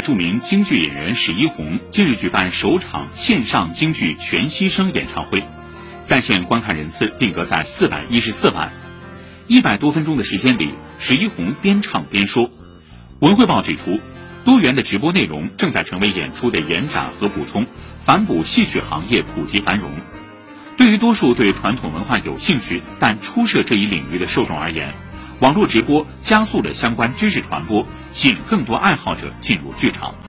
著名京剧演员史一红近日举办首场线上京剧全息声演唱会，在线观看人次定格在四百一十四万。一百多分钟的时间里，史一红边唱边说。文汇报指出，多元的直播内容正在成为演出的延展和补充，反哺戏曲行业普及繁荣。对于多数对传统文化有兴趣但初涉这一领域的受众而言，网络直播加速了相关知识传播，吸引更多爱好者进入剧场。